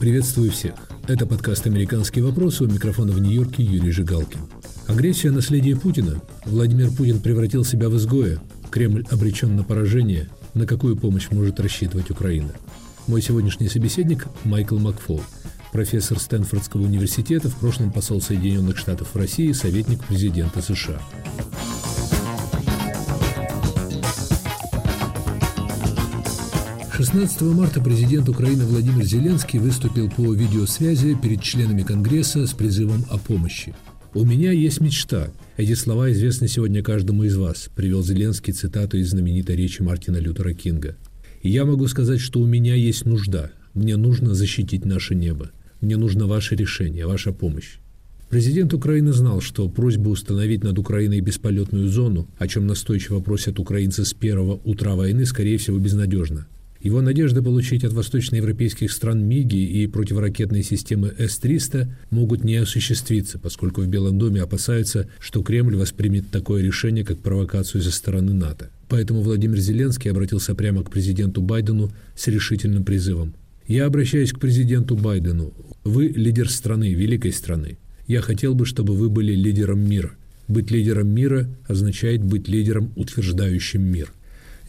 Приветствую всех. Это подкаст «Американские вопросы» у микрофона в Нью-Йорке Юрий Жигалкин. Агрессия – наследие Путина. Владимир Путин превратил себя в изгоя. Кремль обречен на поражение. На какую помощь может рассчитывать Украина? Мой сегодняшний собеседник – Майкл Макфол, профессор Стэнфордского университета, в прошлом посол Соединенных Штатов в России, советник президента США. 16 марта президент Украины Владимир Зеленский выступил по видеосвязи перед членами Конгресса с призывом о помощи. «У меня есть мечта. Эти слова известны сегодня каждому из вас», – привел Зеленский цитату из знаменитой речи Мартина Лютера Кинга. «И я могу сказать, что у меня есть нужда. Мне нужно защитить наше небо. Мне нужно ваше решение, ваша помощь. Президент Украины знал, что просьба установить над Украиной бесполетную зону, о чем настойчиво просят украинцы с первого утра войны, скорее всего, безнадежна. Его надежды получить от восточноевропейских стран МИГи и противоракетные системы С-300 могут не осуществиться, поскольку в Белом доме опасаются, что Кремль воспримет такое решение как провокацию со стороны НАТО. Поэтому Владимир Зеленский обратился прямо к президенту Байдену с решительным призывом. «Я обращаюсь к президенту Байдену. Вы лидер страны, великой страны. Я хотел бы, чтобы вы были лидером мира. Быть лидером мира означает быть лидером, утверждающим мир.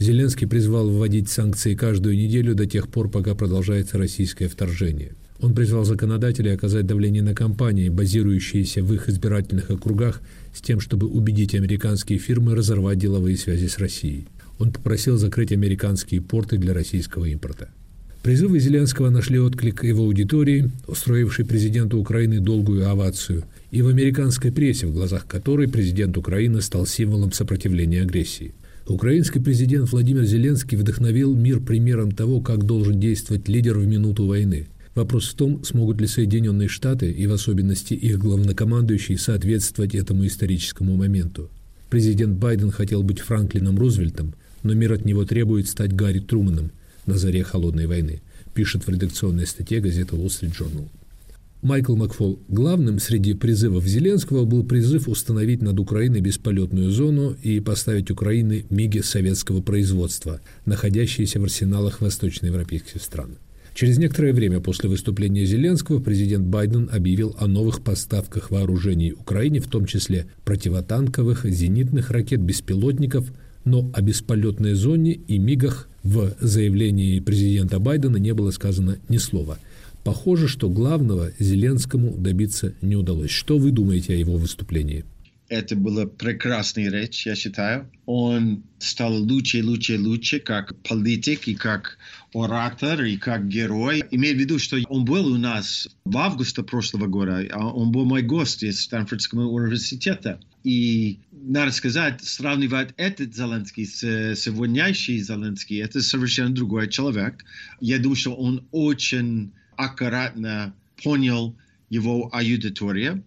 Зеленский призвал вводить санкции каждую неделю до тех пор, пока продолжается российское вторжение. Он призвал законодателей оказать давление на компании, базирующиеся в их избирательных округах, с тем, чтобы убедить американские фирмы разорвать деловые связи с Россией. Он попросил закрыть американские порты для российского импорта. Призывы Зеленского нашли отклик в аудитории, устроившей президенту Украины долгую овацию, и в американской прессе, в глазах которой президент Украины стал символом сопротивления агрессии. Украинский президент Владимир Зеленский вдохновил мир примером того, как должен действовать лидер в минуту войны. Вопрос в том, смогут ли Соединенные Штаты, и в особенности их главнокомандующий, соответствовать этому историческому моменту. Президент Байден хотел быть Франклином Рузвельтом, но мир от него требует стать Гарри Труманом на заре Холодной войны, пишет в редакционной статье газета Wall Street Journal. Майкл Макфол. Главным среди призывов Зеленского был призыв установить над Украиной бесполетную зону и поставить Украины МИГи советского производства, находящиеся в арсеналах восточноевропейских стран. Через некоторое время после выступления Зеленского президент Байден объявил о новых поставках вооружений Украине, в том числе противотанковых, зенитных ракет, беспилотников, но о бесполетной зоне и МИГах в заявлении президента Байдена не было сказано ни слова – Похоже, что главного Зеленскому добиться не удалось. Что вы думаете о его выступлении? Это была прекрасная речь, я считаю. Он стал лучше, лучше, лучше как политик и как оратор и как герой. Имею в виду, что он был у нас в августе прошлого года. А он был мой гость из Стэнфордского университета. И надо сказать, сравнивать этот Зеленский с сегодняшний Зеленский, это совершенно другой человек. Я думаю, что он очень аккуратно понял его аудитория.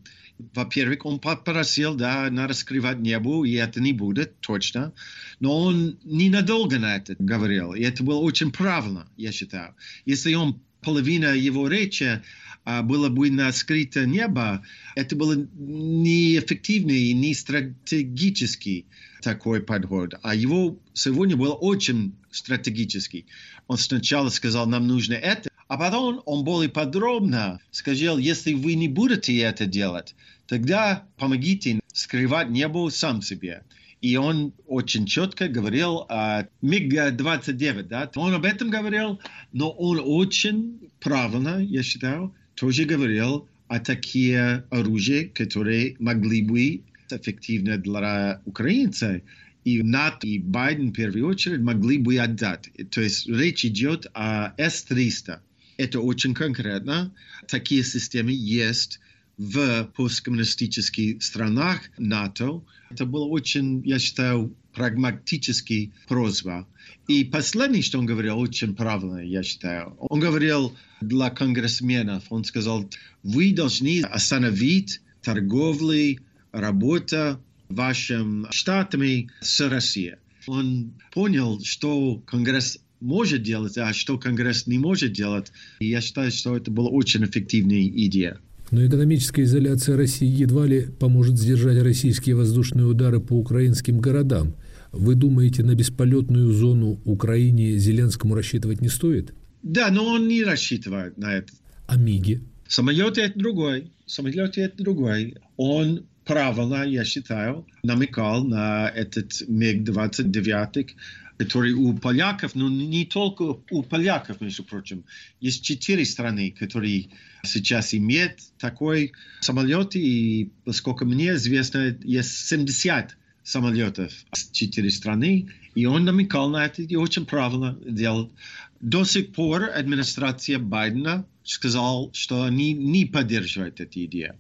Во-первых, он попросил, да, надо скрывать небо, и это не будет, точно. Но он ненадолго на это говорил, и это было очень правильно, я считаю. Если он половина его речи а, было бы на скрытое небо, это было неэффективный и не стратегический такой подход. А его сегодня был очень стратегический. Он сначала сказал, нам нужно это, а потом он более подробно сказал, если вы не будете это делать, тогда помогите скрывать небо сам себе. И он очень четко говорил о МиГ-29, да, он об этом говорил, но он очень правильно, я считаю, тоже говорил о такие оружия, которые могли бы эффективно для украинцев и НАТО, и Байден в первую очередь могли бы отдать. То есть речь идет о С-300. Это очень конкретно. Такие системы есть в посткоммунистических странах НАТО. Это было очень, я считаю, прагматический просьба. И последнее, что он говорил, очень правильно, я считаю. Он говорил для конгрессменов, он сказал, вы должны остановить торговлю, работу вашим штатами с Россией. Он понял, что Конгресс может делать, а что Конгресс не может делать. И я считаю, что это была очень эффективная идея. Но экономическая изоляция России едва ли поможет сдержать российские воздушные удары по украинским городам. Вы думаете, на бесполетную зону Украине Зеленскому рассчитывать не стоит? Да, но он не рассчитывает на это. А МИГи? Самолеты это другой. Самолеты это другой. Он правильно, я считаю, намекал на этот МиГ-29, который у поляков, но не только у поляков, между прочим. Есть четыре страны, которые сейчас имеют такой самолет, и, поскольку мне известно, есть 70 самолетов с четыре страны, и он намекал на это и очень правильно делал. До сих пор администрация Байдена сказал, что они не поддерживают эту идею.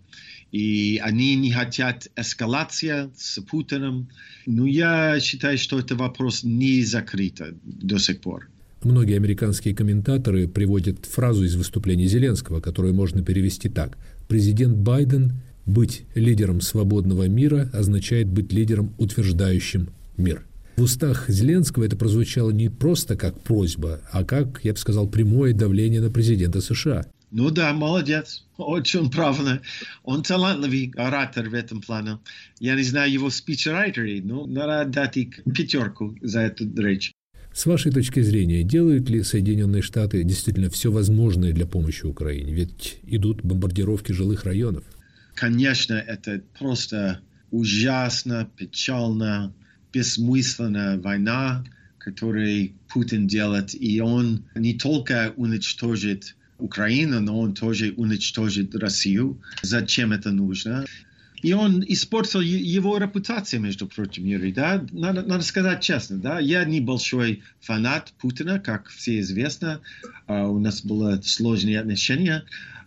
И они не хотят эскалации с Путиным. Но я считаю, что это вопрос не закрыт до сих пор. Многие американские комментаторы приводят фразу из выступления Зеленского, которую можно перевести так. Президент Байден быть лидером свободного мира означает быть лидером, утверждающим мир. В устах Зеленского это прозвучало не просто как просьба, а как, я бы сказал, прямое давление на президента США. Ну да, молодец. Очень правильно. Он талантливый оратор в этом плане. Я не знаю его спичрайтеры, но надо дать их пятерку за эту речь. С вашей точки зрения, делают ли Соединенные Штаты действительно все возможное для помощи Украине? Ведь идут бомбардировки жилых районов. Конечно, это просто ужасно, печально, бессмысленная война, которую Путин делает. И он не только уничтожит Украина, но он тоже уничтожит Россию. Зачем это нужно? И он испортил его репутацию, между прочим, Юрий, да? Надо, надо сказать честно, да? Я не большой фанат Путина, как все известно. Uh, у нас было сложные отношения.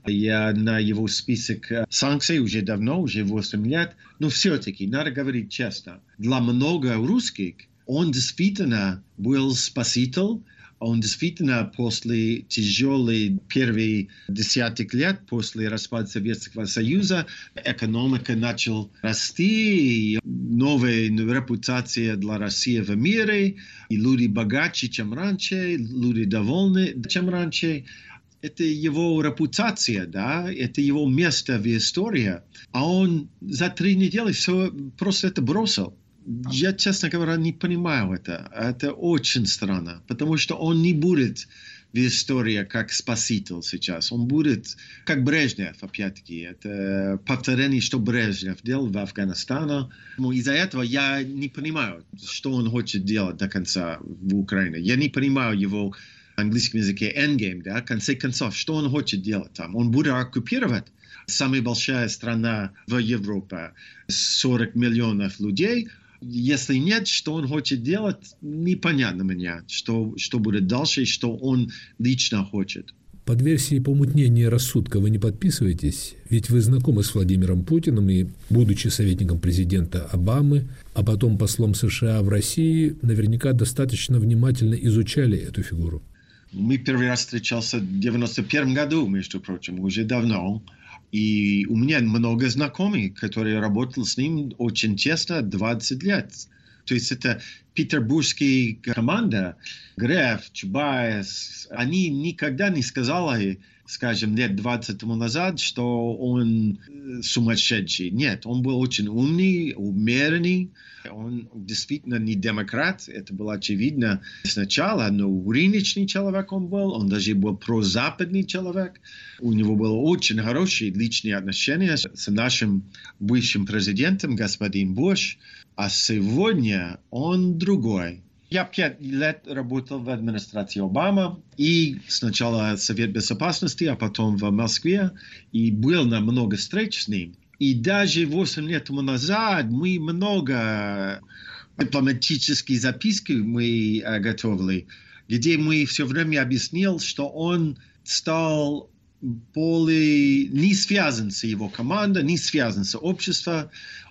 Я на его список санкций уже давно, уже 8 лет. Но все-таки, надо говорить честно, для много русских он действительно был спаситель, он действительно после тяжелых первых десятых лет, после распада Советского Союза, экономика начала расти, новая репутация для России в мире, и люди богаче, чем раньше, люди довольны, чем раньше. Это его репутация, да, это его место в истории. А он за три недели все просто это бросил я, честно говоря, не понимаю это. Это очень странно, потому что он не будет в истории как спаситель сейчас. Он будет как Брежнев, опять-таки. Это повторение, что Брежнев делал в Афганистане. Но из-за этого я не понимаю, что он хочет делать до конца в Украине. Я не понимаю его английском языке endgame, да, в конце концов, что он хочет делать там? Он будет оккупировать самая большая страна в Европе, 40 миллионов людей – если нет, что он хочет делать, непонятно мне, что, что будет дальше и что он лично хочет. Под версией помутнения рассудка вы не подписываетесь? Ведь вы знакомы с Владимиром Путиным и, будучи советником президента Обамы, а потом послом США в России, наверняка достаточно внимательно изучали эту фигуру. Мы первый раз встречался в 91 году, между прочим, уже давно. И у меня много знакомых, которые работали с ним очень тесно 20 лет. То есть это петербургская команда, Греф, Чубайс, они никогда не сказали, скажем, лет 20 тому назад, что он э, сумасшедший. Нет, он был очень умный, умеренный, он действительно не демократ, это было очевидно сначала, но рыночный человек он был, он даже был прозападный человек. У него было очень хорошие личные отношения с нашим бывшим президентом, господин Буш. А сегодня он другой. Я пять лет работал в администрации Обама, и сначала Совет Безопасности, а потом в Москве, и был на много встреч с ним. И даже 8 лет тому назад мы много дипломатических записки мы э, готовили, где мы все время объяснил, что он стал более не связан с его командой, не связан с обществом.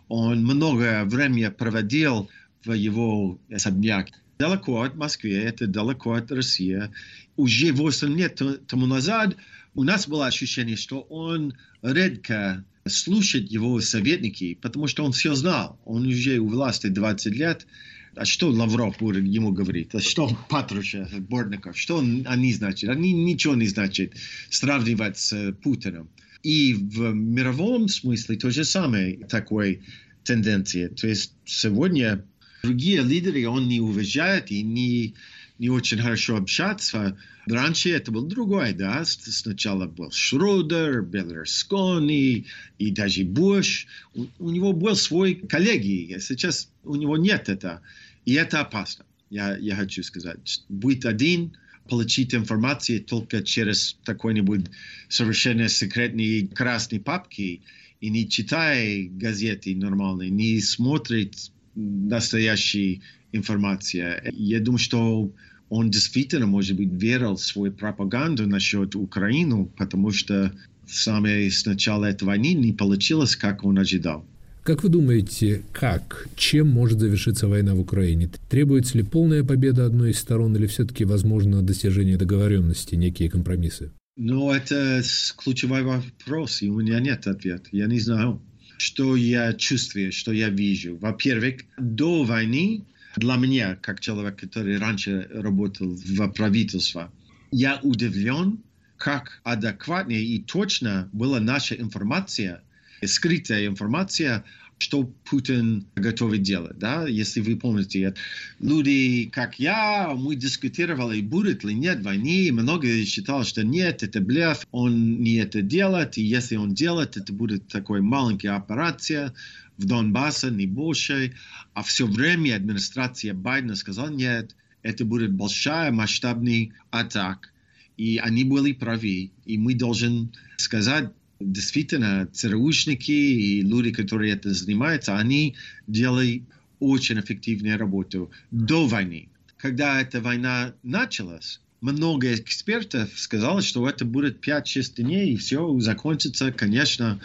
Он много времени проводил в его особняке далеко от Москвы, это далеко от России. Уже 8 лет тому назад у нас было ощущение, что он редко слушает его советники, потому что он все знал. Он уже у власти 20 лет. А что Лавров будет ему говорить? А что Патрушев, Бортников? Что они значат? Они ничего не значат сравнивать с Путиным. И в мировом смысле то же самое такой тенденция. То есть сегодня другие лидеры он не уважает и не, не очень хорошо общаться. Раньше это был другой, да. Сначала был Шрудер, Берлерскони и даже Буш. У, у него был свой коллеги. Сейчас у него нет это. И это опасно. Я, я хочу сказать. Будет один, получить информацию только через какой-нибудь совершенно секретные красные папки и не читая газеты нормальные, не смотрит настоящая информация. Я думаю, что он действительно, может быть, верил в свою пропаганду насчет Украины, потому что с самого начала этой войны не получилось, как он ожидал. Как вы думаете, как, чем может завершиться война в Украине? Требуется ли полная победа одной из сторон или все-таки возможно достижение договоренности, некие компромиссы? Ну, это ключевой вопрос, и у меня нет ответа. Я не знаю, что я чувствую, что я вижу. Во-первых, до войны для меня, как человек, который раньше работал в правительстве, я удивлен, как адекватнее и точно была наша информация скрытая информация, что Путин готовит делать. Да? Если вы помните, люди, как я, мы дискутировали, будет ли нет войны. Много считал, что нет, это блеф, он не это делает. И если он делает, это будет такой маленькая операция в Донбассе, не больше. А все время администрация Байдена сказала, нет, это будет большая масштабная атака. И они были правы. И мы должны сказать действительно ЦРУшники и люди, которые это занимаются, они делают очень эффективную работу до войны. Когда эта война началась, много экспертов сказали, что это будет 5-6 дней, и все закончится, конечно,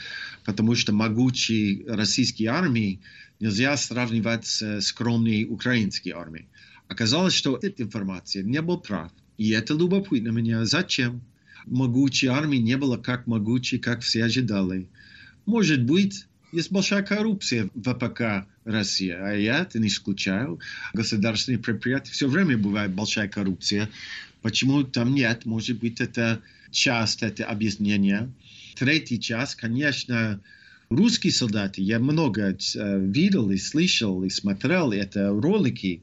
потому что могучей российской армии нельзя сравнивать с скромной украинской армией. Оказалось, что эта информация не была прав. И это любопытно меня. Зачем? Могучей армии не было как могучей, как все ожидали. Может быть, есть большая коррупция в ВПК России, а я это не исключаю. Государственные предприятия все время бывает большая коррупция. Почему там нет? Может быть, это часть это объяснения. Третий час, конечно, русские солдаты. Я много э, видел и слышал и смотрел это ролики,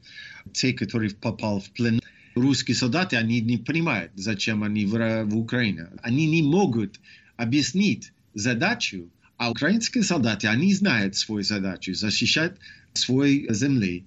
те, которые попал в плен русские солдаты, они не понимают, зачем они в, в Украине. Они не могут объяснить задачу, а украинские солдаты, они знают свою задачу, защищать свой земли.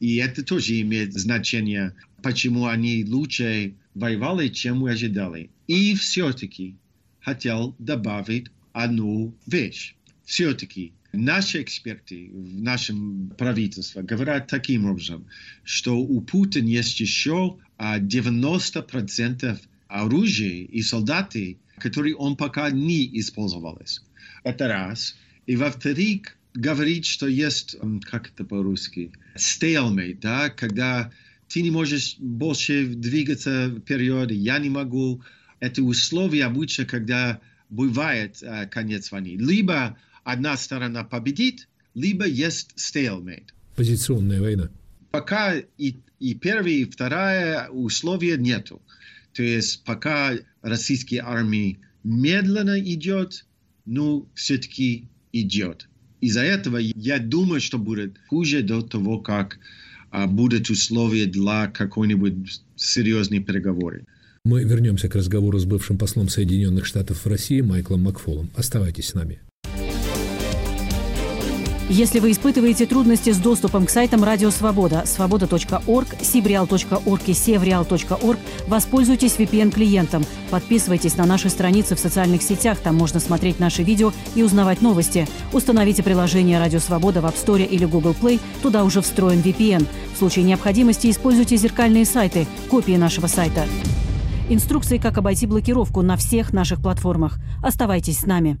И это тоже имеет значение, почему они лучше воевали, чем мы ожидали. И все-таки хотел добавить одну вещь. Все-таки Наши эксперты в нашем правительстве говорят таким образом, что у Путина есть еще 90% оружия и солдаты, которые он пока не использовались. Это раз. И во-вторых, говорит, что есть, как это по-русски, stalemate, да, когда ты не можешь больше двигаться вперед, я не могу. Это условия обычно, когда бывает э, конец войны. Либо одна сторона победит, либо есть stalemate. Позиционная война. Пока и, и первое, и второе условия нету. То есть пока российская армия медленно идет, но все-таки идет. Из-за этого я думаю, что будет хуже до того, как а, будут условия для какой-нибудь серьезной переговоры. Мы вернемся к разговору с бывшим послом Соединенных Штатов в России Майклом Макфолом. Оставайтесь с нами. Если вы испытываете трудности с доступом к сайтам Радио Свобода, свобода.орг, сибреал.орг и севреал.орг, воспользуйтесь VPN-клиентом. Подписывайтесь на наши страницы в социальных сетях, там можно смотреть наши видео и узнавать новости. Установите приложение Радио Свобода в App Store или Google Play, туда уже встроен VPN. В случае необходимости используйте зеркальные сайты, копии нашего сайта. Инструкции, как обойти блокировку на всех наших платформах. Оставайтесь с нами.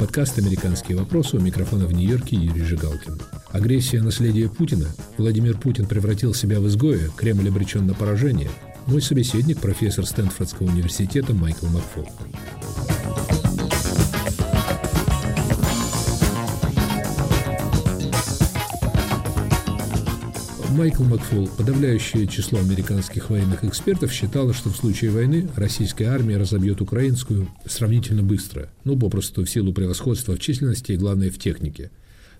Подкаст «Американские вопросы» у микрофона в Нью-Йорке Юрий Жигалкин. Агрессия – наследие Путина. Владимир Путин превратил себя в изгоя, Кремль обречен на поражение. Мой собеседник – профессор Стэнфордского университета Майкл Макфол. Майкл Макфол, подавляющее число американских военных экспертов, считало, что в случае войны российская армия разобьет украинскую сравнительно быстро, ну, попросту в силу превосходства в численности и, главное, в технике.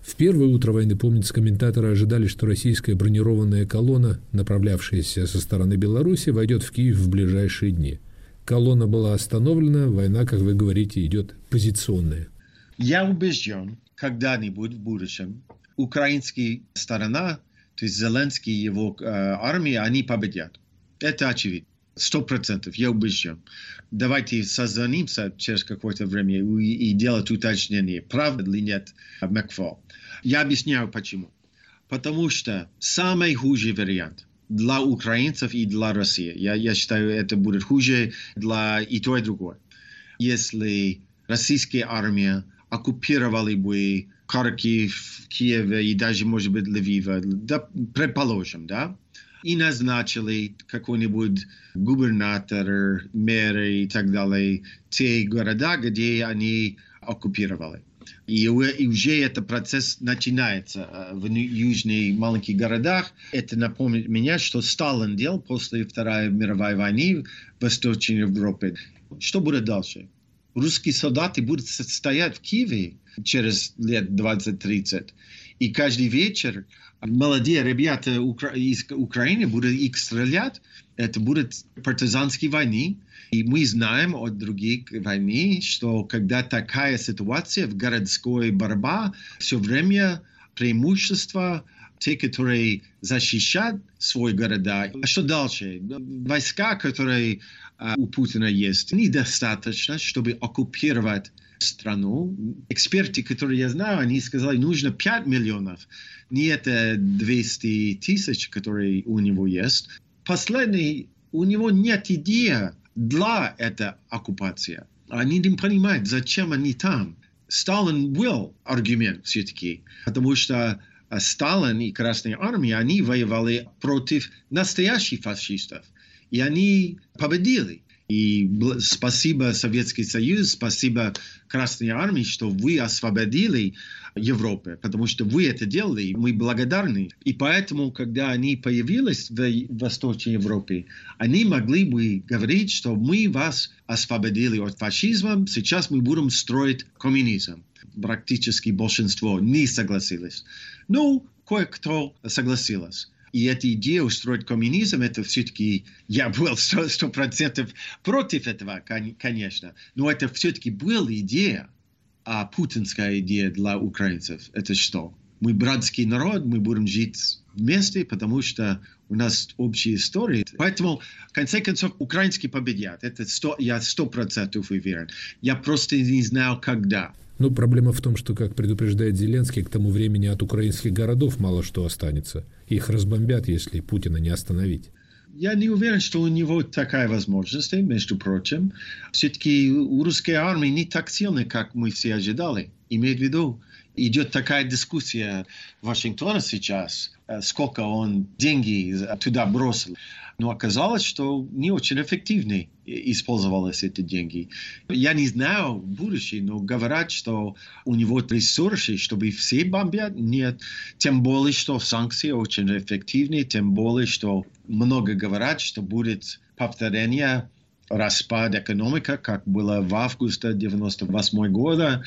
В первое утро войны, помнится, комментаторы ожидали, что российская бронированная колонна, направлявшаяся со стороны Беларуси, войдет в Киев в ближайшие дни. Колонна была остановлена, война, как вы говорите, идет позиционная. Я убежден, когда-нибудь в будущем украинская сторона то есть Зеленский и его э, армия, они победят. Это очевидно. Сто процентов, я убежден. Давайте созвонимся через какое-то время и, и делать уточнение, правда ли нет Макфол. Я объясняю почему. Потому что самый худший вариант для украинцев и для России, я, я считаю, это будет хуже для и то, и другое. Если российская армия оккупировали бы Харьков, Киева и даже, может быть, Львива, да, предположим, да, и назначили какой-нибудь губернатор, мэры и так далее, те города, где они оккупировали. И, и уже этот процесс начинается в южных маленьких городах. Это напомнит меня, что Сталин делал после Второй мировой войны в Восточной Европе. Что будет дальше? Русские солдаты будут стоять в Киеве через лет 20-30. И каждый вечер молодые ребята из Украины будут их стрелять. Это будет партизанские войны. И мы знаем от других войн, что когда такая ситуация в городской борьбе, все время преимущество те, которые защищают свои города. А что дальше? Войска, которые а, у Путина есть, недостаточно, чтобы оккупировать страну. Эксперты, которые я знаю, они сказали, нужно 5 миллионов, не это 200 тысяч, которые у него есть. Последний, у него нет идеи для этой оккупации. Они не понимают, зачем они там. Сталин был аргумент все-таки, потому что Сталин и Красная Армия, они воевали против настоящих фашистов. И они победили. И спасибо Советский Союз, спасибо Красной Армии, что вы освободили Европу, потому что вы это делали, мы благодарны. И поэтому, когда они появились в Восточной Европе, они могли бы говорить, что мы вас освободили от фашизма, сейчас мы будем строить коммунизм. Практически большинство не согласились. Ну, кое-кто согласился. И эта идея устроить коммунизм, это все-таки, я был сто процентов против этого, конечно, но это все-таки была идея, а путинская идея для украинцев. Это что? Мы братский народ, мы будем жить вместе, потому что у нас общая история. Поэтому, в конце концов, украинские победят. Это 100, я сто процентов уверен. Я просто не знал, когда. Но проблема в том, что, как предупреждает Зеленский, к тому времени от украинских городов мало что останется. Их разбомбят, если Путина не остановить. Я не уверен, что у него такая возможность, между прочим. Все-таки у русской армии не так сильно, как мы все ожидали. Имеет в виду, идет такая дискуссия в Вашингтоне сейчас, э, сколько он деньги туда бросил но оказалось, что не очень эффективно использовались эти деньги. Я не знаю будущее, но говорят, что у него ресурсы, чтобы все бомбят, нет. Тем более, что санкции очень эффективны, тем более, что много говорят, что будет повторение распад экономика, как было в августе 1998 года,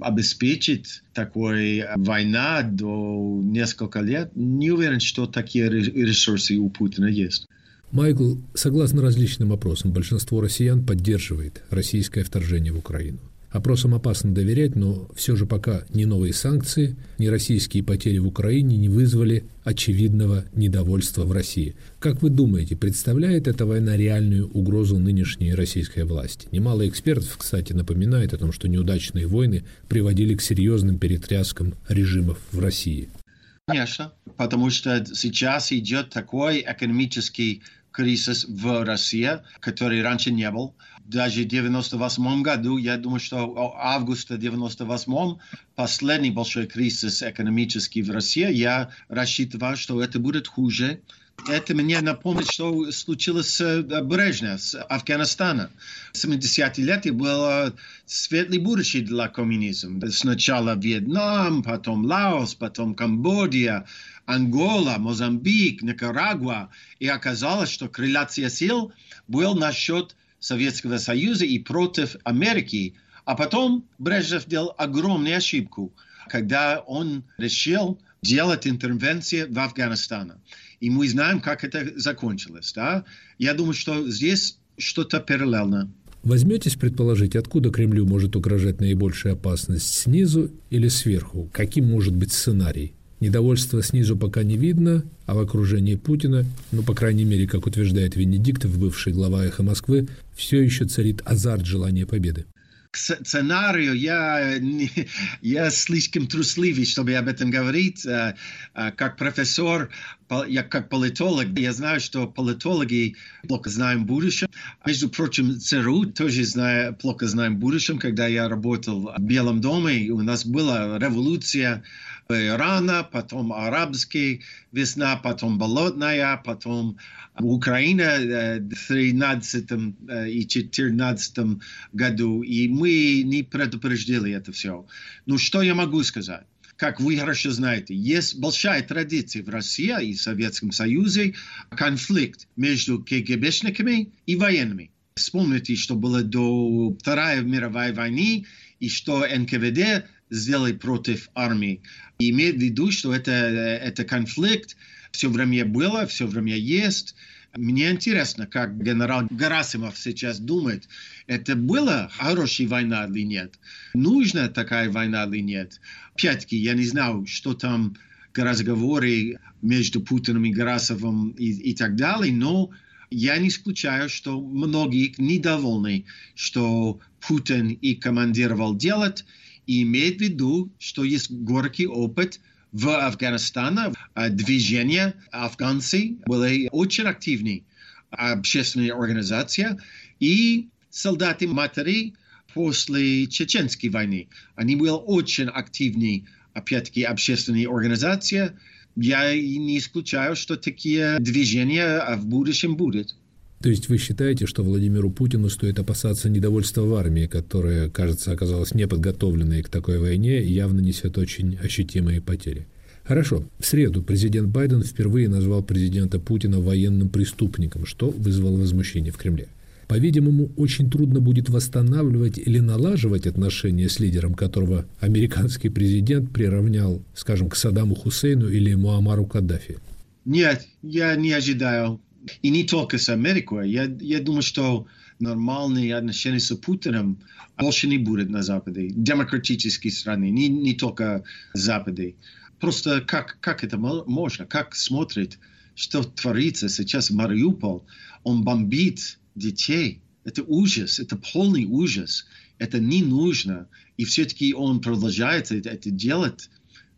обеспечить такой война до несколько лет, не уверен, что такие ресурсы у Путина есть. Майкл, согласно различным опросам, большинство россиян поддерживает российское вторжение в Украину. Опросам опасно доверять, но все же пока ни новые санкции, ни российские потери в Украине не вызвали очевидного недовольства в России. Как вы думаете, представляет эта война реальную угрозу нынешней российской власти? Немало экспертов, кстати, напоминает о том, что неудачные войны приводили к серьезным перетряскам режимов в России. Конечно, потому что сейчас идет такой экономический кризис в России, который раньше не был. Даже в 98 году, я думаю, что августа 98 последний большой кризис экономический в России, я рассчитывал, что это будет хуже. Это мне напомнит, что случилось с э, Брежнев, с Афганистана. В 70-е лет было светлое будущее для коммунизма. Сначала Вьетнам, потом Лаос, потом Камбодия, Ангола, Мозамбик, Никарагуа. И оказалось, что корреляция сил был насчет Советского Союза и против Америки. А потом Брежнев делал огромную ошибку, когда он решил делать интервенцию в Афганистане. И мы знаем, как это закончилось. Да? Я думаю, что здесь что-то параллельно. Возьметесь предположить, откуда Кремлю может угрожать наибольшая опасность снизу или сверху? Каким может быть сценарий? Недовольства снизу пока не видно, а в окружении Путина, ну, по крайней мере, как утверждает Венедиктов, бывший глава «Эхо Москвы», все еще царит азарт желания победы сценарию я, я слишком трусливый, чтобы об этом говорить. Э, э, как профессор, я как политолог, я знаю, что политологи плохо знаем будущем. Между прочим, ЦРУ тоже знаю, плохо знаем будущем. Когда я работал в Белом доме, у нас была революция Ирана, потом арабский весна, потом болотная, потом Украина в 13 и 14 году, и мы не предупреждали это все. Ну, что я могу сказать? как вы хорошо знаете, есть большая традиция в России и Советском Союзе конфликт между КГБшниками и военными. Вспомните, что было до Второй мировой войны и что НКВД сделали против армии. И имеет в виду, что это, это конфликт все время было, все время есть. Мне интересно, как генерал Гарасимов сейчас думает, это была хорошая война или нет, нужна такая война или нет. Опять-таки, я не знаю, что там разговоры между Путиным и Гарасовым и, и так далее, но я не исключаю, что многие недовольны, что Путин и командировал делать, и имеет в виду, что есть горький опыт в Афганистане. Движение афганцы были очень активны, общественная организация, и солдаты матери после Чеченской войны. Они были очень активны, опять-таки, общественная организация. Я не исключаю, что такие движения в будущем будут. То есть вы считаете, что Владимиру Путину стоит опасаться недовольства в армии, которая, кажется, оказалась неподготовленной к такой войне и явно несет очень ощутимые потери? Хорошо. В среду президент Байден впервые назвал президента Путина военным преступником, что вызвало возмущение в Кремле. По-видимому, очень трудно будет восстанавливать или налаживать отношения с лидером, которого американский президент приравнял, скажем, к Саддаму Хусейну или Муамару Каддафи. Нет, я не ожидаю и не только с Америкой. Я, я думаю, что нормальные отношения с Путиным больше не будет на Западе. Демократические страны, не, не только Западе. Просто как, как это можно? Как смотрит, что творится сейчас в Мариуполь? Он бомбит детей. Это ужас, это полный ужас. Это не нужно. И все-таки он продолжает это делать.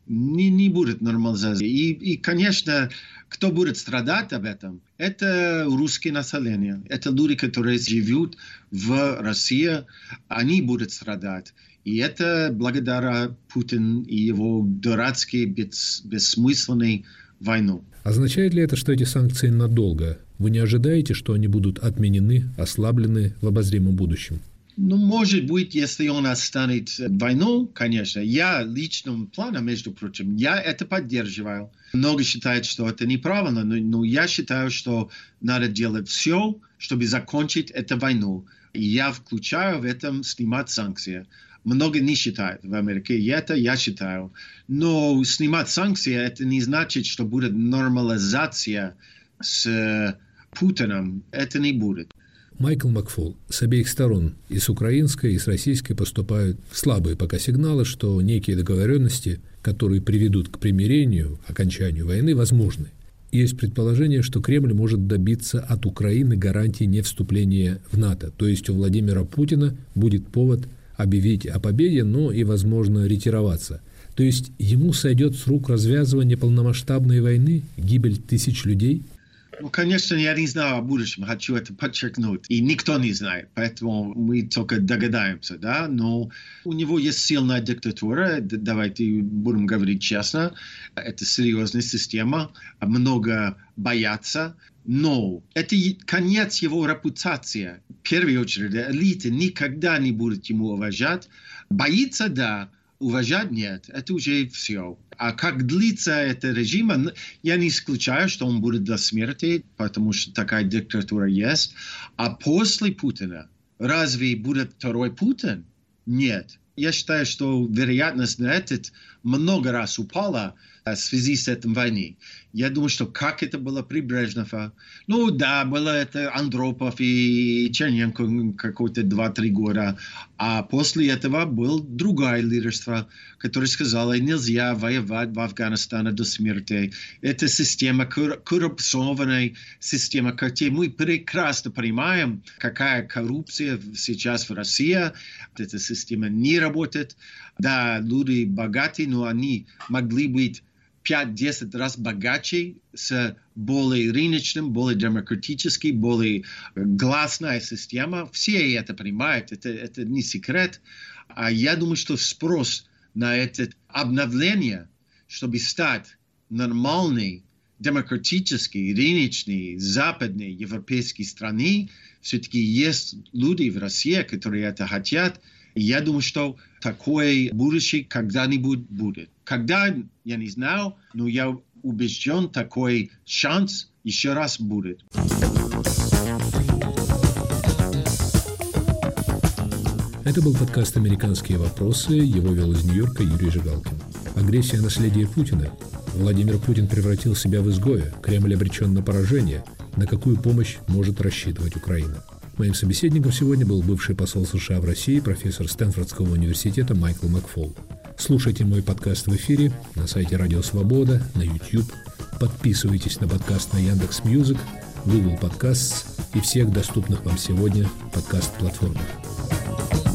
Не, не будет нормализации. И, и, конечно, кто будет страдать об этом? Это русское население. Это люди, которые живут в России. Они будут страдать. И это благодаря Путину и его дурацкой, бес, бессмысленной войну. Означает ли это, что эти санкции надолго? Вы не ожидаете, что они будут отменены, ослаблены в обозримом будущем? Ну, может быть, если он останет войну, конечно. Я личным планом, между прочим, я это поддерживаю. Много считают, что это неправильно, но, но я считаю, что надо делать все, чтобы закончить эту войну. И я включаю в этом снимать санкции. Много не считают в Америке, и это я считаю. Но снимать санкции, это не значит, что будет нормализация с Путиным. Это не будет. Майкл Макфол. С обеих сторон, и с украинской, и с российской, поступают слабые пока сигналы, что некие договоренности, которые приведут к примирению, окончанию войны, возможны. Есть предположение, что Кремль может добиться от Украины гарантии не вступления в НАТО. То есть у Владимира Путина будет повод объявить о победе, но и, возможно, ретироваться. То есть ему сойдет с рук развязывание полномасштабной войны, гибель тысяч людей – Ну, конечно, я не знаю о будущем, хочу это подчеркнуть. И никто не знает, поэтому мы только догадаемся, да. Но у него есть сильная диктатура, давайте будем говорить честно. Это серьезная система, много боятся. Но это конец его репутации. В первую очередь, элита никогда не будет ему уважать. Боится, да, уважать нет. Это уже все. А как длится это режим, я не исключаю, что он будет до смерти, потому что такая диктатура есть. А после Путина, разве будет второй Путин? Нет. Я считаю, что вероятность на этот много раз упала, в связи с этим войной. Я думаю, что как это было при Брежневе, ну да, было это Андропов и Черненко какой-то 2-3 года, а после этого был другое лидерство, которое сказало, нельзя воевать в Афганистане до смерти. Это система, коррупционная система, хотя мы прекрасно понимаем, какая коррупция сейчас в России, эта система не работает. Да, люди богатые, но они могли быть 5-10 раз богаче с более рыночным, более демократическим, более гласная система. Все это понимают, это, это не секрет. А я думаю, что спрос на это обновление, чтобы стать нормальной, демократической, рыночной, западной, европейской страной, все-таки есть люди в России, которые это хотят. Я думаю, что такое будущее когда-нибудь будет. Когда, я не знаю, но я убежден, такой шанс еще раз будет. Это был подкаст «Американские вопросы». Его вел из Нью-Йорка Юрий Жигалкин. Агрессия наследия Путина. Владимир Путин превратил себя в изгоя. Кремль обречен на поражение. На какую помощь может рассчитывать Украина? Моим собеседником сегодня был бывший посол США в России, профессор Стэнфордского университета Майкл Макфол. Слушайте мой подкаст в эфире на сайте Радио Свобода, на YouTube. Подписывайтесь на подкаст на Яндекс Music, Google Podcasts и всех доступных вам сегодня подкаст-платформах.